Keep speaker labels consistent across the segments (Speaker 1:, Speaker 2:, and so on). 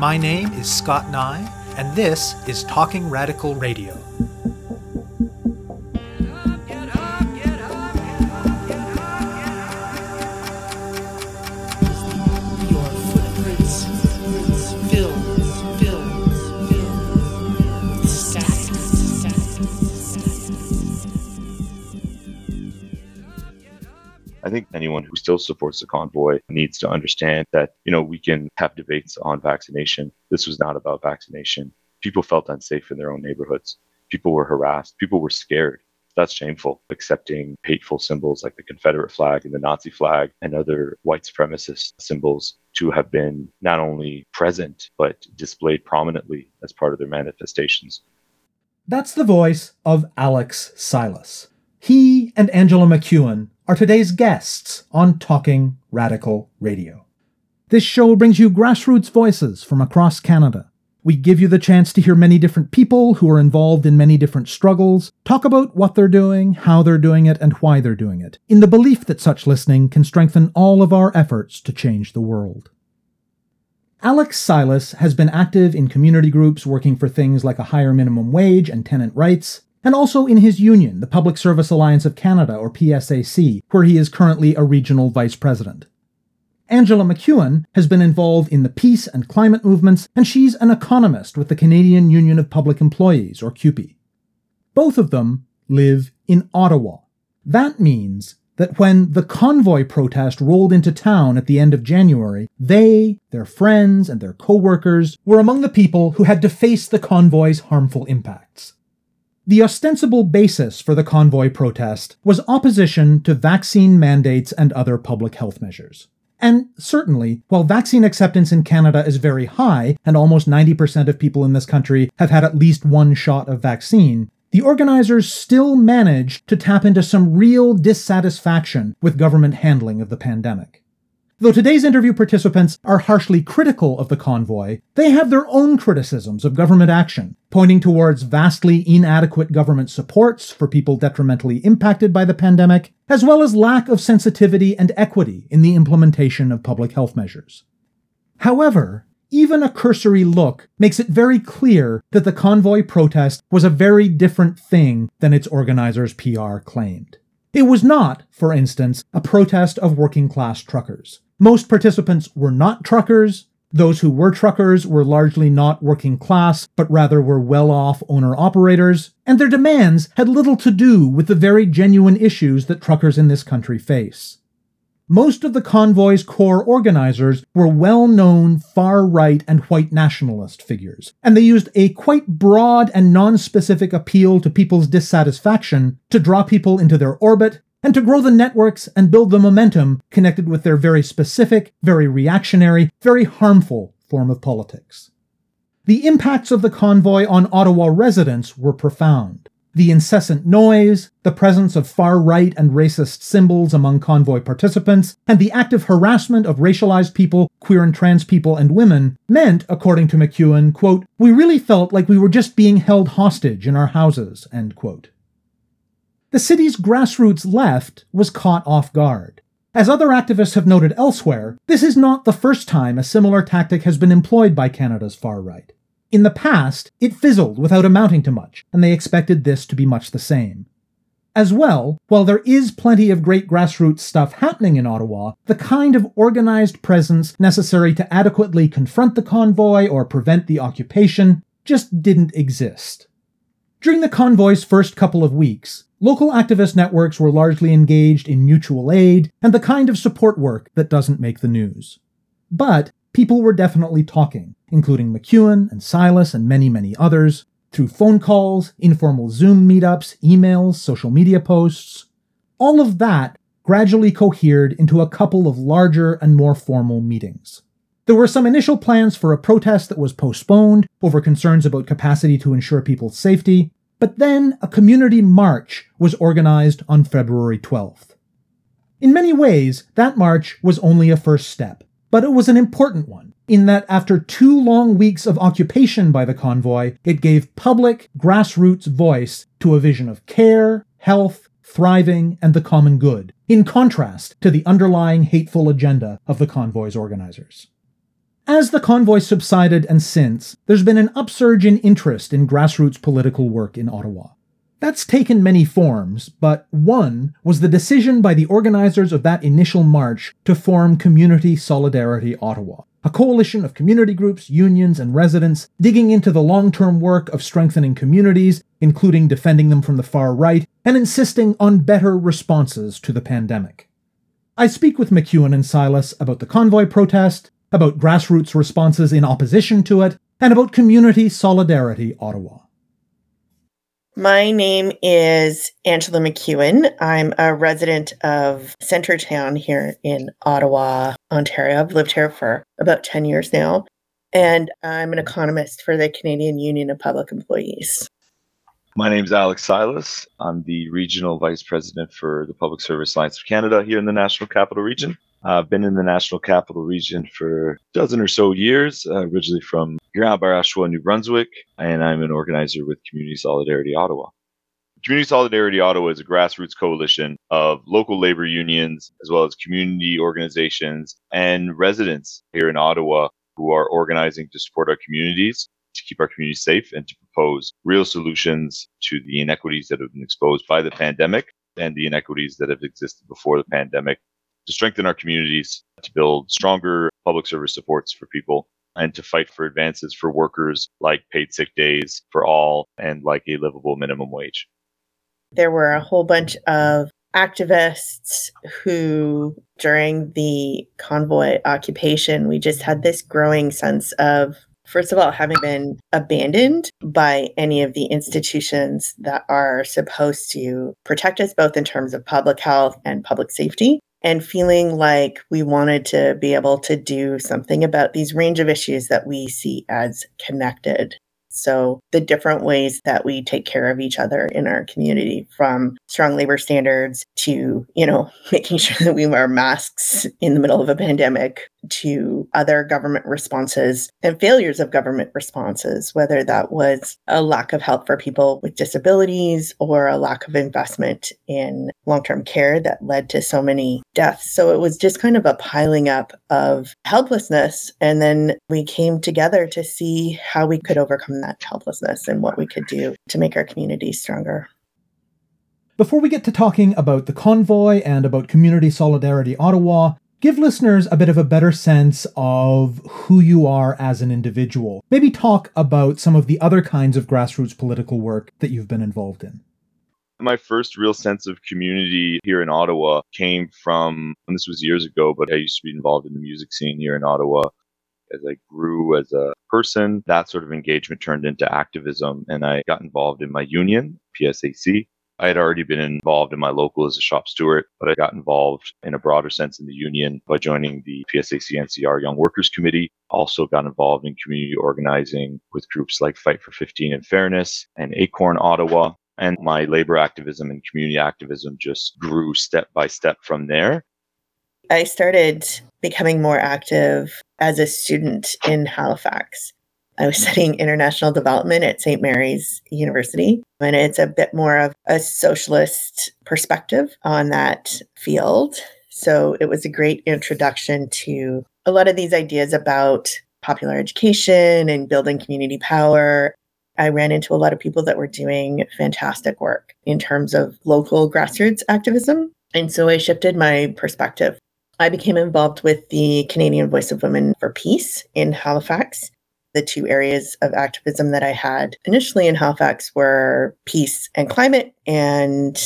Speaker 1: My name is Scott Neigh, and this is Talking Radical Radio.
Speaker 2: Still supports the convoy needs to understand that, you know, we can have debates on vaccination. This was not about vaccination. People felt unsafe in their own neighborhoods. People were harassed. People were scared. That's shameful. Accepting hateful symbols like the Confederate flag and the Nazi flag and other white supremacist symbols to have been not only present, but displayed prominently as part of their manifestations.
Speaker 3: That's the voice of Alex Silas. He and Angella MacEwen are today's guests on Talking Radical Radio. This show brings you grassroots voices from across Canada. We give you the chance to hear many different people who are involved in many different struggles, talk about what they're doing, how they're doing it, and why they're doing it, in the belief that such listening can strengthen all of our efforts to change the world. Alex Silas has been active in community groups working for things like a higher minimum wage and tenant rights, and also in his union, the Public Service Alliance of Canada, or PSAC, where he is currently a regional vice president. Angella MacEwen has been involved in the peace and climate movements, and she's an economist with the Canadian Union of Public Employees, or CUPE. Both of them live in Ottawa. That means that when the convoy protest rolled into town at the end of January, they, their friends, and their co-workers were among the people who had to face the convoy's harmful impacts. The ostensible basis for the convoy protest was opposition to vaccine mandates and other public health measures. And certainly, while vaccine acceptance in Canada is very high, and almost 90% of people in this country have had at least one shot of vaccine, the organizers still managed to tap into some real dissatisfaction with government handling of the pandemic. Though today's interview participants are harshly critical of the convoy, they have their own criticisms of government action, pointing towards vastly inadequate government supports for people detrimentally impacted by the pandemic, as well as lack of sensitivity and equity in the implementation of public health measures. However, even a cursory look makes it very clear that the convoy protest was a very different thing than its organizers' PR claimed. It was not, for instance, a protest of working class truckers. Most participants were not truckers. Those who were truckers were largely not working class, but rather were well off owner operators, and their demands had little to do with the very genuine issues that truckers in this country face. Most of the convoy's core organizers were well known far right and white nationalist figures, and they used a quite broad and non specific appeal to people's dissatisfaction to draw people into their orbit and to grow the networks and build the momentum connected with their very specific, very reactionary, very harmful form of politics. The impacts of the convoy on Ottawa residents were profound. The incessant noise, the presence of far right and racist symbols among convoy participants, and the active harassment of racialized people, queer and trans people, and women meant, according to MacEwen, quote, we really felt like we were just being held hostage in our houses, end quote. The city's grassroots left was caught off guard. As other activists have noted elsewhere, this is not the first time a similar tactic has been employed by Canada's far right. In the past, it fizzled without amounting to much, and they expected this to be much the same. As well, while there is plenty of great grassroots stuff happening in Ottawa, the kind of organized presence necessary to adequately confront the convoy or prevent the occupation just didn't exist. During the convoy's first couple of weeks, local activist networks were largely engaged in mutual aid and the kind of support work that doesn't make the news. But people were definitely talking, including MacEwen and Silas and many, many others, through phone calls, informal Zoom meetups, emails, social media posts. All of that gradually cohered into a couple of larger and more formal meetings. There were some initial plans for a protest that was postponed over concerns about capacity to ensure people's safety, but then a community march was organized on February 12th. In many ways, that march was only a first step, but it was an important one, in that after two long weeks of occupation by the convoy, it gave public, grassroots voice to a vision of care, health, thriving, and the common good, in contrast to the underlying hateful agenda of the convoy's organizers. As the convoy subsided and since, there's been an upsurge in interest in grassroots political work in Ottawa. That's taken many forms, but one was the decision by the organizers of that initial march to form Community Solidarity Ottawa, a coalition of community groups, unions, and residents digging into the long term work of strengthening communities, including defending them from the far right, and insisting on better responses to the pandemic. I speak with MacEwen and Silas about the convoy protest, about grassroots responses in opposition to it, and about Community Solidarity Ottawa.
Speaker 4: My name is Angella MacEwen. I'm a resident of Centretown here in Ottawa, Ontario. I've lived here for about 10 years now, and I'm an economist for the Canadian Union of Public Employees.
Speaker 2: My name is Alex Silas. I'm the Regional Vice President for the Public Service Alliance of Canada here in the National Capital Region. I've been in the National Capital Region for a dozen or so years, uh, originally from Grand Barachois, New Brunswick, and I'm an organizer with Community Solidarity Ottawa. Community Solidarity Ottawa is a grassroots coalition of local labor unions, as well as community organizations and residents here in Ottawa who are organizing to support our communities, to keep our communities safe, and to propose real solutions to the inequities that have been exposed by the pandemic and the inequities that have existed before the pandemic to strengthen our communities, to build stronger public service supports for people, and to fight for advances for workers like paid sick days for all and like a livable minimum wage.
Speaker 4: There were a whole bunch of activists who, during the convoy occupation, we just had this growing sense of first of all, having been abandoned by any of the institutions that are supposed to protect us, both in terms of public health and public safety, and feeling like we wanted to be able to do something about these range of issues that we see as connected. So, the different ways that we take care of each other in our community, from strong labor standards to, you know, making sure that we wear masks in the middle of a pandemic, to other government responses and failures of government responses, whether that was a lack of help for people with disabilities or a lack of investment in long term care that led to so many deaths. So it was just kind of a piling up of helplessness. And then we came together to see how we could overcome that helplessness and what we could do to make our community stronger.
Speaker 3: Before we get to talking about the convoy and about Community Solidarity Ottawa, give listeners a bit of a better sense of who you are as an individual. Maybe talk about some of the other kinds of grassroots political work that you've been involved in.
Speaker 2: My first real sense of community here in Ottawa came from, and this was years ago, but I used to be involved in the music scene here in Ottawa. As I grew as a person, that sort of engagement turned into activism, and I got involved in my union, PSAC, I had already been involved in my local as a shop steward, but I got involved in a broader sense in the union by joining the PSAC NCR Young Workers Committee. Also got involved in community organizing with groups like Fight for 15 and Fairness and Acorn Ottawa. And my labor activism and community activism just grew step by step from there.
Speaker 4: I started becoming more active as a student in Halifax. I was studying international development at St. Mary's University, and it's a bit more of a socialist perspective on that field. So it was a great introduction to a lot of these ideas about popular education and building community power. I ran into a lot of people that were doing fantastic work in terms of local grassroots activism. And so I shifted my perspective. I became involved with the Canadian Voice of Women for Peace in Halifax the two areas of activism that I had initially in Halifax were peace and climate. And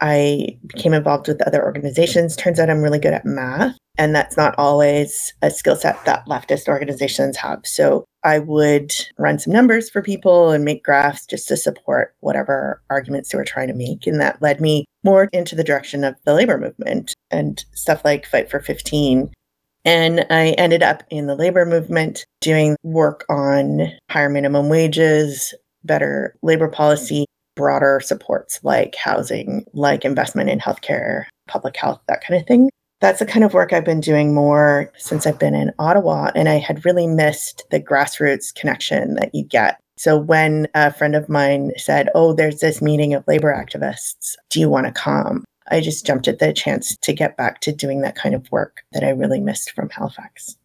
Speaker 4: I became involved with other organizations. Turns out I'm really good at math, and that's not always a skill set that leftist organizations have. So I would run some numbers for people and make graphs just to support whatever arguments they were trying to make. And that led me more into the direction of the labor movement and stuff like Fight for 15 and I ended up in the labor movement doing work on higher minimum wages, better labor policy, broader supports like housing, like investment in healthcare, public health, that kind of thing. That's the kind of work I've been doing more since I've been in Ottawa. And I had really missed the grassroots connection that you get. So when a friend of mine said, Oh, there's this meeting of labor activists, do you want to come? I just jumped at the chance to get back to doing that kind of work that I really missed from Halifax.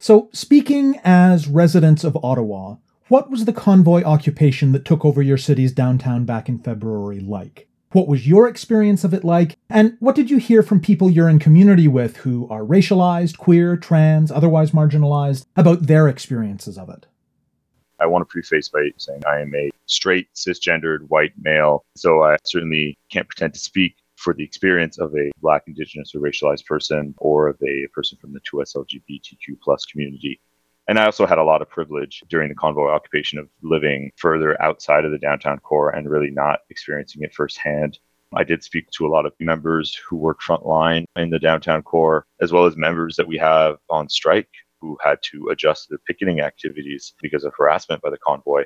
Speaker 3: So, speaking as residents of Ottawa, what was the convoy occupation that took over your city's downtown back in February like? What was your experience of it like? And what did you hear from people you're in community with who are racialized, queer, trans, otherwise marginalized about their experiences of it?
Speaker 2: I want to preface by saying I am a straight, cisgendered, white male. So I certainly can't pretend to speak for the experience of a Black, Indigenous, or racialized person or of a person from the 2S LGBTQ plus community. And I also had a lot of privilege during the convoy occupation of living further outside of the downtown core and really not experiencing it firsthand. I did speak to a lot of members who work frontline in the downtown core, as well as members that we have on strike who had to adjust their picketing activities because of harassment by the convoy.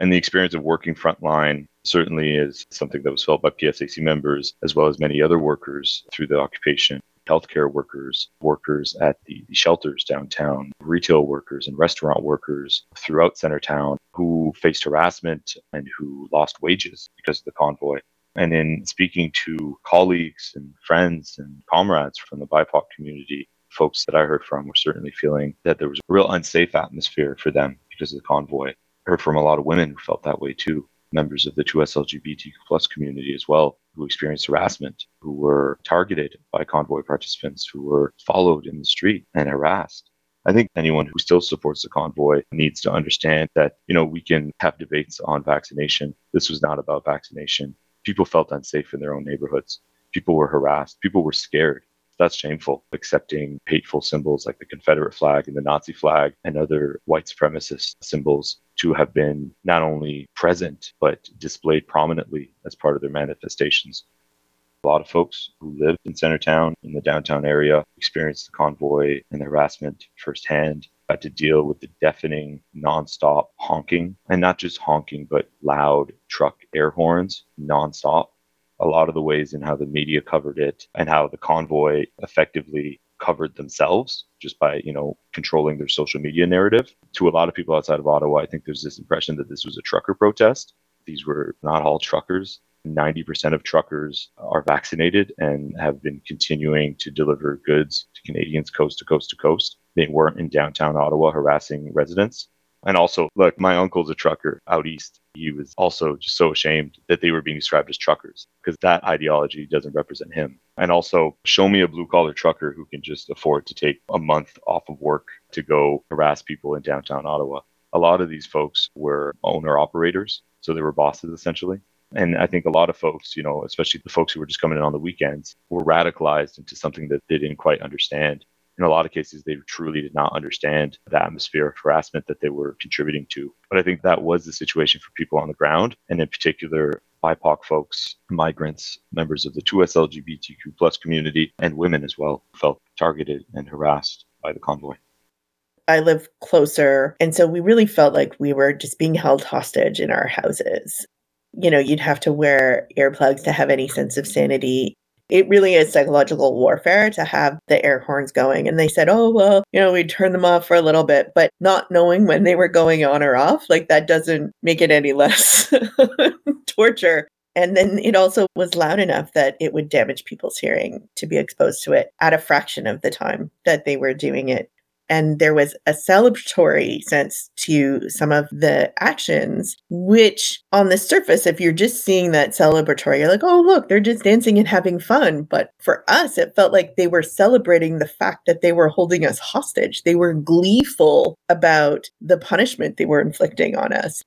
Speaker 2: And the experience of working frontline certainly is something that was felt by PSAC members as well as many other workers through the occupation healthcare workers, workers at the, shelters downtown, retail workers and restaurant workers throughout Centretown who faced harassment and who lost wages because of the convoy. And in speaking to colleagues and friends and comrades from the BIPOC community, folks that I heard from were certainly feeling that there was a real unsafe atmosphere for them because of the convoy. I heard from a lot of women who felt that way too members of the 2S LGBTQ plus community as well who experienced harassment, who were targeted by convoy participants, who were followed in the street and harassed. I think anyone who still supports the convoy needs to understand that, you know, we can have debates on vaccination. This was not about vaccination. People felt unsafe in their own neighborhoods. People were harassed. People were scared that's shameful. Accepting hateful symbols like the Confederate flag and the Nazi flag and other white supremacist symbols to have been not only present, but displayed prominently as part of their manifestations. A lot of folks who lived in Centretown, in the downtown area, experienced the convoy and the harassment firsthand, had to deal with the deafening, nonstop honking, and not just honking, but loud truck air horns nonstop a lot of the ways in how the media covered it and how the convoy effectively covered themselves just by you know controlling their social media narrative. To a lot of people outside of ottawa i think there's this impression that this was a trucker protest. These were not all truckers. 90% of truckers are vaccinated and have been continuing to deliver goods to canadians coast to coast to coast. They weren't in downtown ottawa harassing residents and also, look, my uncle's a trucker out east. He was also just so ashamed that they were being described as truckers because that ideology doesn't represent him. And also, show me a blue collar trucker who can just afford to take a month off of work to go harass people in downtown Ottawa. A lot of these folks were owner operators, so they were bosses essentially. And I think a lot of folks, you know, especially the folks who were just coming in on the weekends, were radicalized into something that they didn't quite understand in a lot of cases, they truly did not understand the atmosphere of harassment that they were contributing to. But I think that was the situation for people on the ground, and in particular, BIPOC folks, migrants, members of the 2S LGBTQ plus community, and women as well felt targeted and harassed by the convoy.
Speaker 4: I live closer. And so we really felt like we were just being held hostage in our houses. You know, you'd have to wear earplugs to have any sense of sanity it really is psychological warfare to have the air horns going. And they said, oh, well, you know, we'd turn them off for a little bit, but not knowing when they were going on or off, like that doesn't make it any less torture. And then it also was loud enough that it would damage people's hearing to be exposed to it at a fraction of the time that they were doing it and there was a celebratory sense to some of the actions, which on the surface, if you're just seeing that celebratory, you're like, oh, look, they're just dancing and having fun. But for us, it felt like they were celebrating the fact that they were holding us hostage. They were gleeful about the punishment they were inflicting on us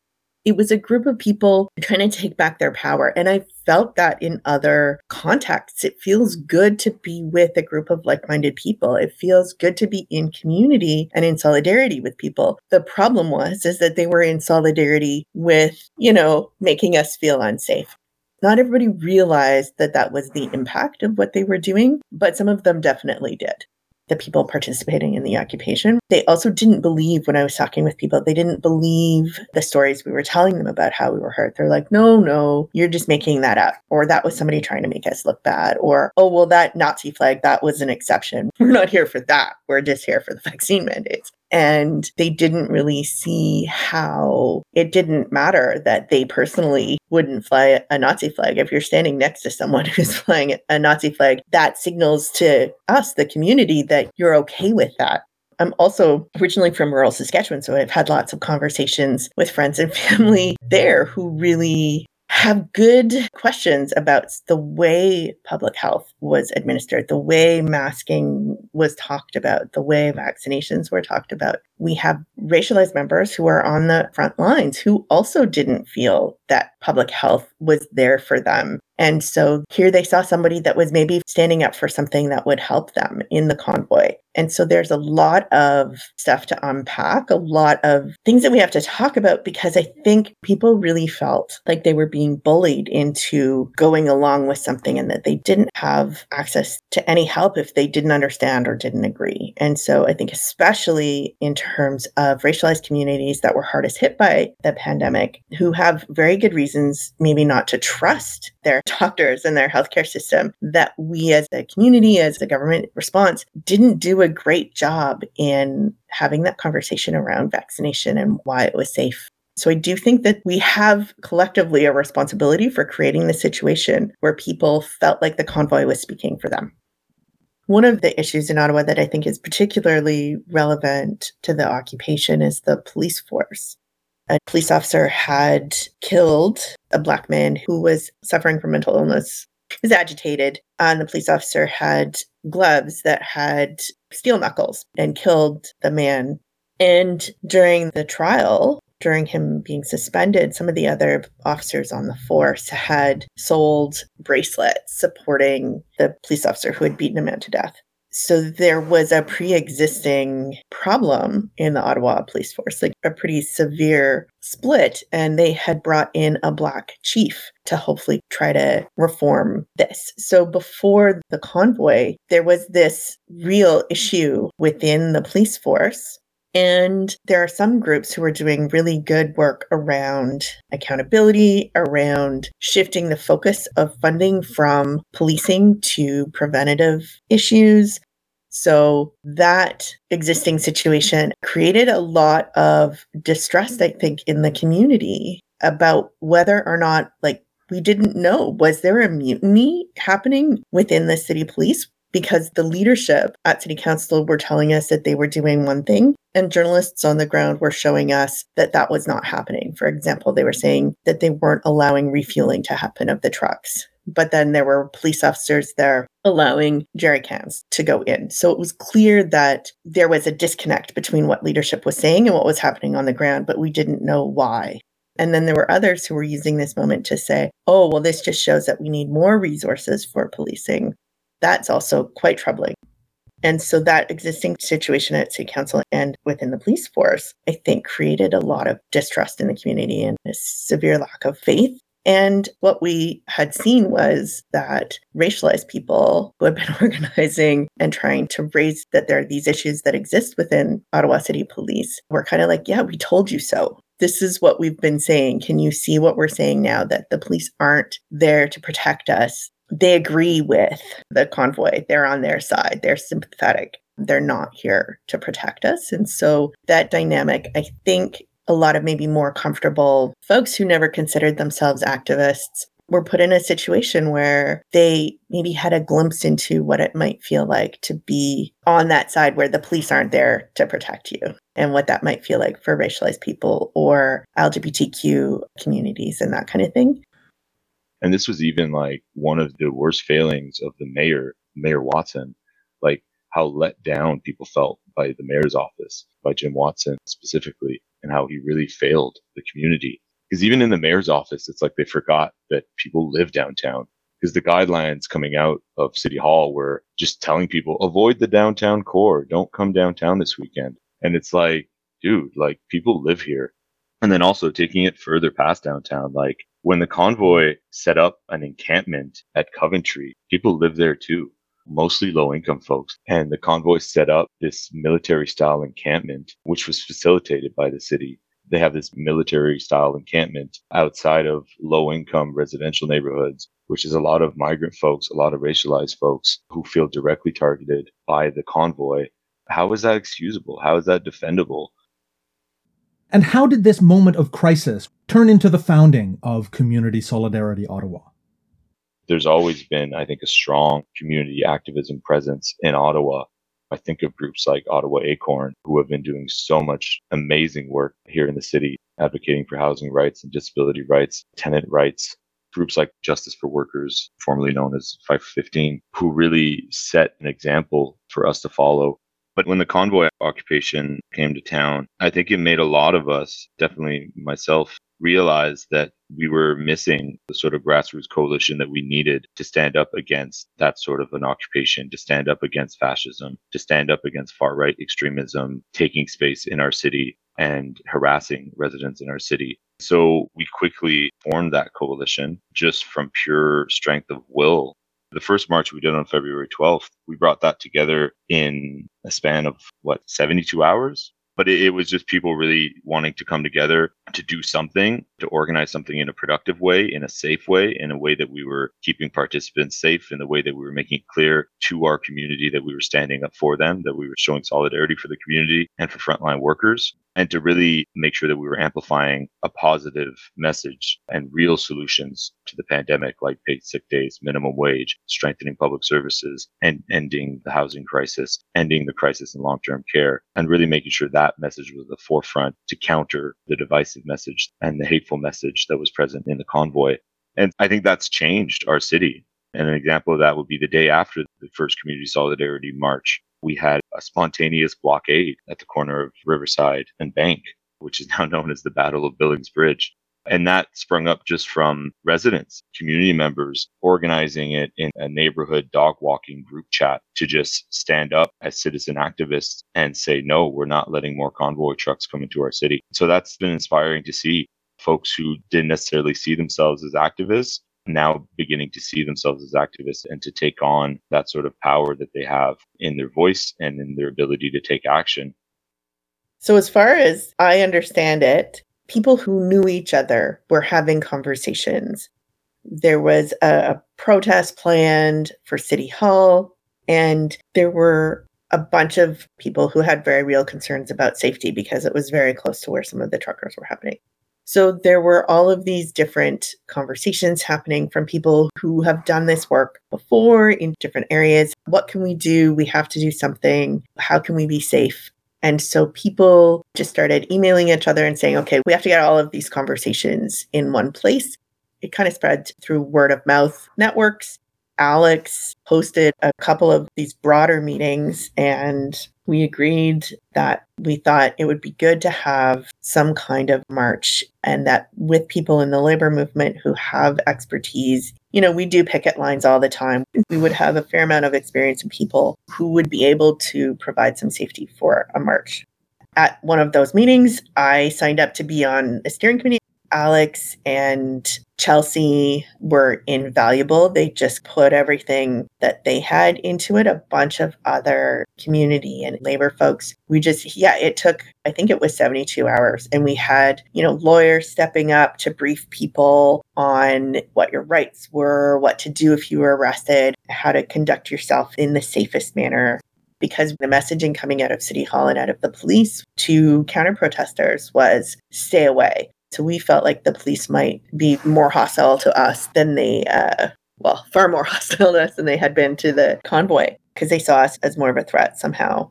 Speaker 4: it was a group of people trying to take back their power. And I felt that in other contexts. It feels good to be with a group of like minded people. It feels good to be in community and in solidarity with people. The problem was, is that they were in solidarity with, you know, making us feel unsafe. Not everybody realized that that was the impact of what they were doing, but some of them definitely did the people participating in the occupation. They also didn't believe when I was talking with people, they didn't believe the stories we were telling them about how we were hurt. They're like, no, no, you're just making that up. Or that was somebody trying to make us look bad. Or, oh, well, that Nazi flag, that was an exception. We're not here for that. We're just here for the vaccine mandates. And they didn't really see how it didn't matter that they personally wouldn't fly a Nazi flag. If you're standing next to someone who's flying a Nazi flag, that signals to us, the community, that you're okay with that. I'm also originally from rural Saskatchewan, so I've had lots of conversations with friends and family there who really have good questions about the way public health was administered, the way masking was talked about, the way vaccinations were talked about. We have racialized members who are on the front lines who also didn't feel that public health was there for them. And so here they saw somebody that was maybe standing up for something that would help them in the convoy. And so there's a lot of stuff to unpack, a lot of things that we have to talk about because I think people really felt like they were being bullied into going along with something and that they didn't have access to any help if they didn't understand or didn't agree. And so I think, especially in terms of racialized communities that were hardest hit by the pandemic, who have very good reasons maybe not to trust their doctors and their healthcare system, that we as a community, as a government response, didn't do a great job in having that conversation around vaccination and why it was safe. So I do think that we have collectively a responsibility for creating the situation where people felt like the convoy was speaking for them. One of the issues in Ottawa that I think is particularly relevant to the occupation is the police force. A police officer had killed a black man who was suffering from mental illness He was agitated, and the police officer had gloves that had steel knuckles and killed the man. And during the trial, during him being suspended, some of the other officers on the force had sold bracelets supporting the police officer who had beaten a man to death. So there was a pre existing problem in the Ottawa police force, like a pretty severe split. And they had brought in a black chief to hopefully try to reform this. So before the convoy, there was this real issue within the police force and there are some groups who are doing really good work around accountability, around shifting the focus of funding from policing to preventative issues. So that existing situation created a lot of distress, I think, in the community about whether or not, like, we didn't know was there a mutiny happening within the city police? Because the leadership at city council were telling us that they were doing one thing and journalists on the ground were showing us that that was not happening. For example they were saying that they weren't allowing refueling to happen of the trucks but then there were police officers there allowing jerry cans to go in. So it was clear that there was a disconnect between what leadership was saying and what was happening on the ground but we didn't know why. And then there were others who were using this moment to say, oh, well, this just shows that we need more resources for policing that's also quite troubling. And so that existing situation at city council and within the police force, I think created a lot of distrust in the community and a severe lack of faith. And what we had seen was that racialized people who had been organizing and trying to raise that there are these issues that exist within Ottawa City Police were kind of like, yeah, we told you so. This is what we've been saying. Can you see what we're saying now that the police aren't there to protect us? They agree with the convoy. They're on their side. They're sympathetic. They're not here to protect us. And so that dynamic, I think a lot of maybe more comfortable folks who never considered themselves activists were put in a situation where they maybe had a glimpse into what it might feel like to be on that side where the police aren't there to protect you and what that might feel like for racialized people or LGBTQ communities and that kind of thing.
Speaker 2: And this was even like one of the worst failings of the mayor, Mayor Watson, like how let down people felt by the mayor's office, by Jim Watson specifically, and how he really failed the community. Because even in the mayor's office, it's like they forgot that people live downtown. Because the guidelines coming out of City Hall were just telling people avoid the downtown core, don't come downtown this weekend. And it's like, dude, like people live here. And then also taking it further past downtown, like when the convoy set up an encampment at Coventry, people live there too, mostly low income folks. And the convoy set up this military style encampment, which was facilitated by the city. They have this military style encampment outside of low income residential neighborhoods, which is a lot of migrant folks, a lot of racialized folks who feel directly targeted by the convoy. How is that excusable? How is that defendable?
Speaker 3: And how did this moment of crisis turn into the founding of Community Solidarity Ottawa?
Speaker 2: There's always been, I think, a strong community activism presence in Ottawa. I think of groups like Ottawa Acorn, who have been doing so much amazing work here in the city, advocating for housing rights and disability rights, tenant rights. Groups like Justice for Workers, formerly known as 515, who really set an example for us to follow. But when the convoy occupation came to town, I think it made a lot of us, definitely myself, realize that we were missing the sort of grassroots coalition that we needed to stand up against that sort of an occupation, to stand up against fascism, to stand up against far right extremism taking space in our city and harassing residents in our city. So we quickly formed that coalition just from pure strength of will. The first march we did on February 12th, we brought that together in a span of what, 72 hours? but it, it, was just people really wanting to come together to do something, to organize something in a productive way, in a safe way, in a way that we were keeping participants safe, in the way that we were making it clear to our community that we were standing up for them, that we were showing solidarity for the community and for frontline workers and to really make sure that we were amplifying a positive message and real solutions to the pandemic, like paid sick days, minimum wage, strengthening public services, and ending the housing crisis, ending the crisis in long term care, and really making sure that message was at the forefront to counter the divisive message and the hateful message that was present in the convoy. And I think that's changed our city. And an example of that would be the day after the first Community Solidarity March we had a spontaneous blockade at the corner of Riverside and Bank, which is now known as the Battle of Billings Bridge. And that sprung up just from residents, community members organizing it in a neighborhood dog walking group chat to just stand up as citizen activists and say, no, we're not letting more convoy trucks come into our city. So that's been inspiring to see folks who didn't necessarily see themselves as activists now beginning to see themselves as activists and to take on that sort of power that they have in their voice and in their ability to take action.
Speaker 4: So, as far as I understand it, people who knew each other were having conversations. There was a, protest planned for City Hall, and there were a bunch of people who had very real concerns about safety because it was very close to where some of the truckers were happening. So there were all of these different conversations happening from people who have done this work before in different areas. What can we do? We have to do something. How can we be safe? And so people just started emailing each other and saying, okay, we have to get all of these conversations in one place. It kind of spread through word of mouth networks. Alex hosted a couple of these broader meetings and we agreed that we thought it would be good to have some kind of march and that with people in the labor movement who have expertise, you know, we do picket lines all the time. We would have a fair amount of experience and people who would be able to provide some safety for a march. At one of those meetings, I signed up to be on a steering committee Alex and Chelsea were invaluable. They just put everything that they had into it. A bunch of other community and labor folks. We just, yeah, it took, I think it was 72 hours. And we had, you know, lawyers stepping up to brief people on what your rights were, what to do if you were arrested, how to conduct yourself in the safest manner because the messaging coming out of City Hall and out of the police to counter protesters was stay away. So we felt like the police might be more hostile to us than they, uh, well, far more hostile to us than they had been to the convoy because they saw us as more of a threat somehow.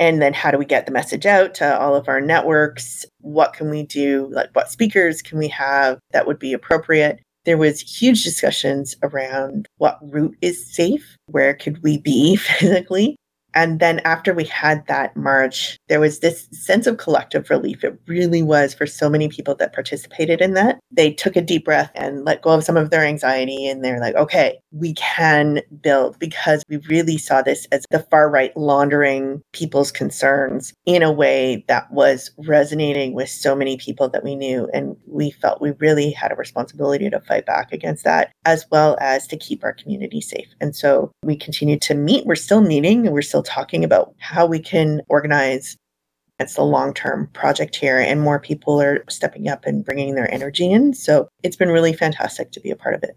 Speaker 4: And then how do we get the message out to all of our networks? What can we do? Like what speakers can we have that would be appropriate? There was huge discussions around what route is safe, where could we be physically? And then after we had that march, there was this sense of collective relief. It really was for so many people that participated in that. They took a deep breath and let go of some of their anxiety. And they're like, okay, we can build because we really saw this as the far right laundering people's concerns in a way that was resonating with so many people that we knew. And we felt we really had a responsibility to fight back against that, as well as to keep our community safe. And so we continued to meet. We're still meeting and we're still talking about how we can organize it's a long term project here, and more people are stepping up and bringing their energy in. So it's been really fantastic to be a part of it.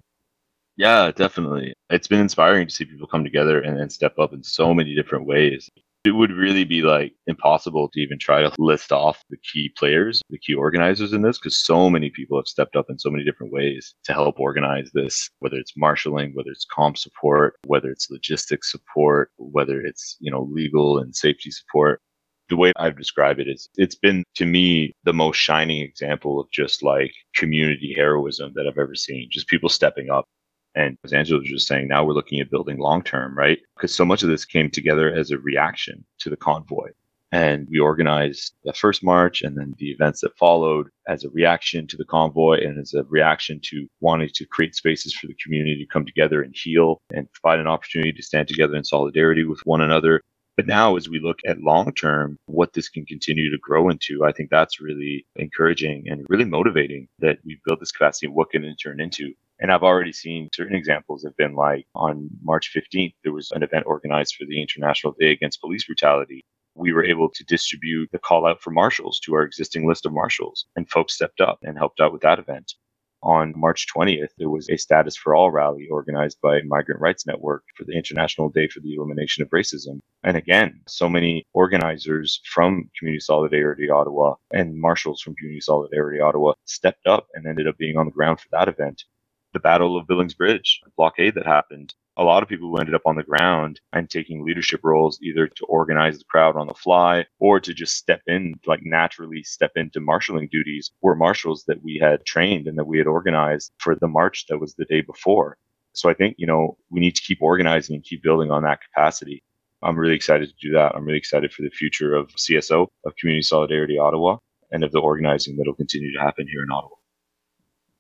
Speaker 2: Yeah, definitely. It's been inspiring to see people come together and, and step up in so many different ways. It would really be like impossible to even try to list off the key players, the key organizers in this, because so many people have stepped up in so many different ways to help organize this, whether it's marshaling, whether it's comp support, whether it's logistics support, whether it's, you know, legal and safety support. The way I've described it is it's been to me the most shining example of just like community heroism that I've ever seen. Just people stepping up and as Angella was just saying, now we're looking at building long term, right? Because so much of this came together as a reaction to the convoy. And we organized the first march and then the events that followed as a reaction to the convoy and as a reaction to wanting to create spaces for the community to come together and heal and provide an opportunity to stand together in solidarity with one another. But now, as we look at long term, what this can continue to grow into, I think that's really encouraging and really motivating that we've built this capacity and what can it turn into. And I've already seen certain examples have been like on March 15th, there was an event organized for the International Day Against Police Brutality. We were able to distribute the call out for marshals to our existing list of marshals, and folks stepped up and helped out with that event. On March 20th, there was a Status for All rally organized by Migrant Rights Network for the International Day for the Elimination of Racism. And again, so many organizers from Community Solidarity Ottawa and marshals from Community Solidarity Ottawa stepped up and ended up being on the ground for that event the Battle of Billings Bridge, blockade that happened. A lot of people who ended up on the ground and taking leadership roles either to organize the crowd on the fly or to just step in, like naturally step into marshaling duties, were marshals that we had trained and that we had organized for the march that was the day before. So I think, you know, we need to keep organizing and keep building on that capacity. I'm really excited to do that. I'm really excited for the future of CSO, of Community Solidarity Ottawa, and of the organizing that will continue to happen here in Ottawa.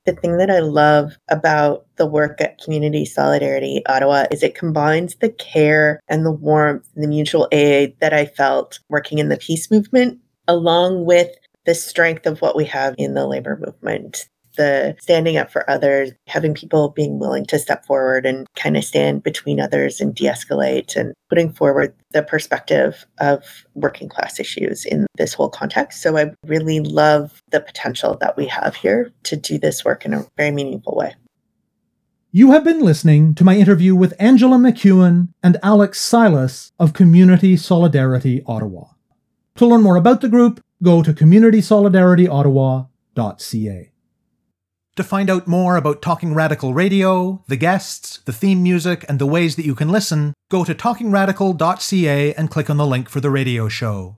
Speaker 4: The thing that I love about the work at Community Solidarity Ottawa is it combines the care and the warmth and the mutual aid that I felt working in the peace movement along with the strength of what we have in the labor movement the standing up for others, having people being willing to step forward and kind of stand between others and de escalate, and putting forward the perspective of working class issues in this whole context. So I really love the potential that we have here to do this work in a very meaningful way.
Speaker 3: You have been listening to my interview with Angella MacEwen and Alex Silas of Community Solidarity Ottawa. To learn more about the group, go to communitysolidarityottawa.ca. To find out more about Talking Radical Radio, the guests, the theme music, and the ways that you can listen, go to talkingradical.ca and click on the link for the radio show.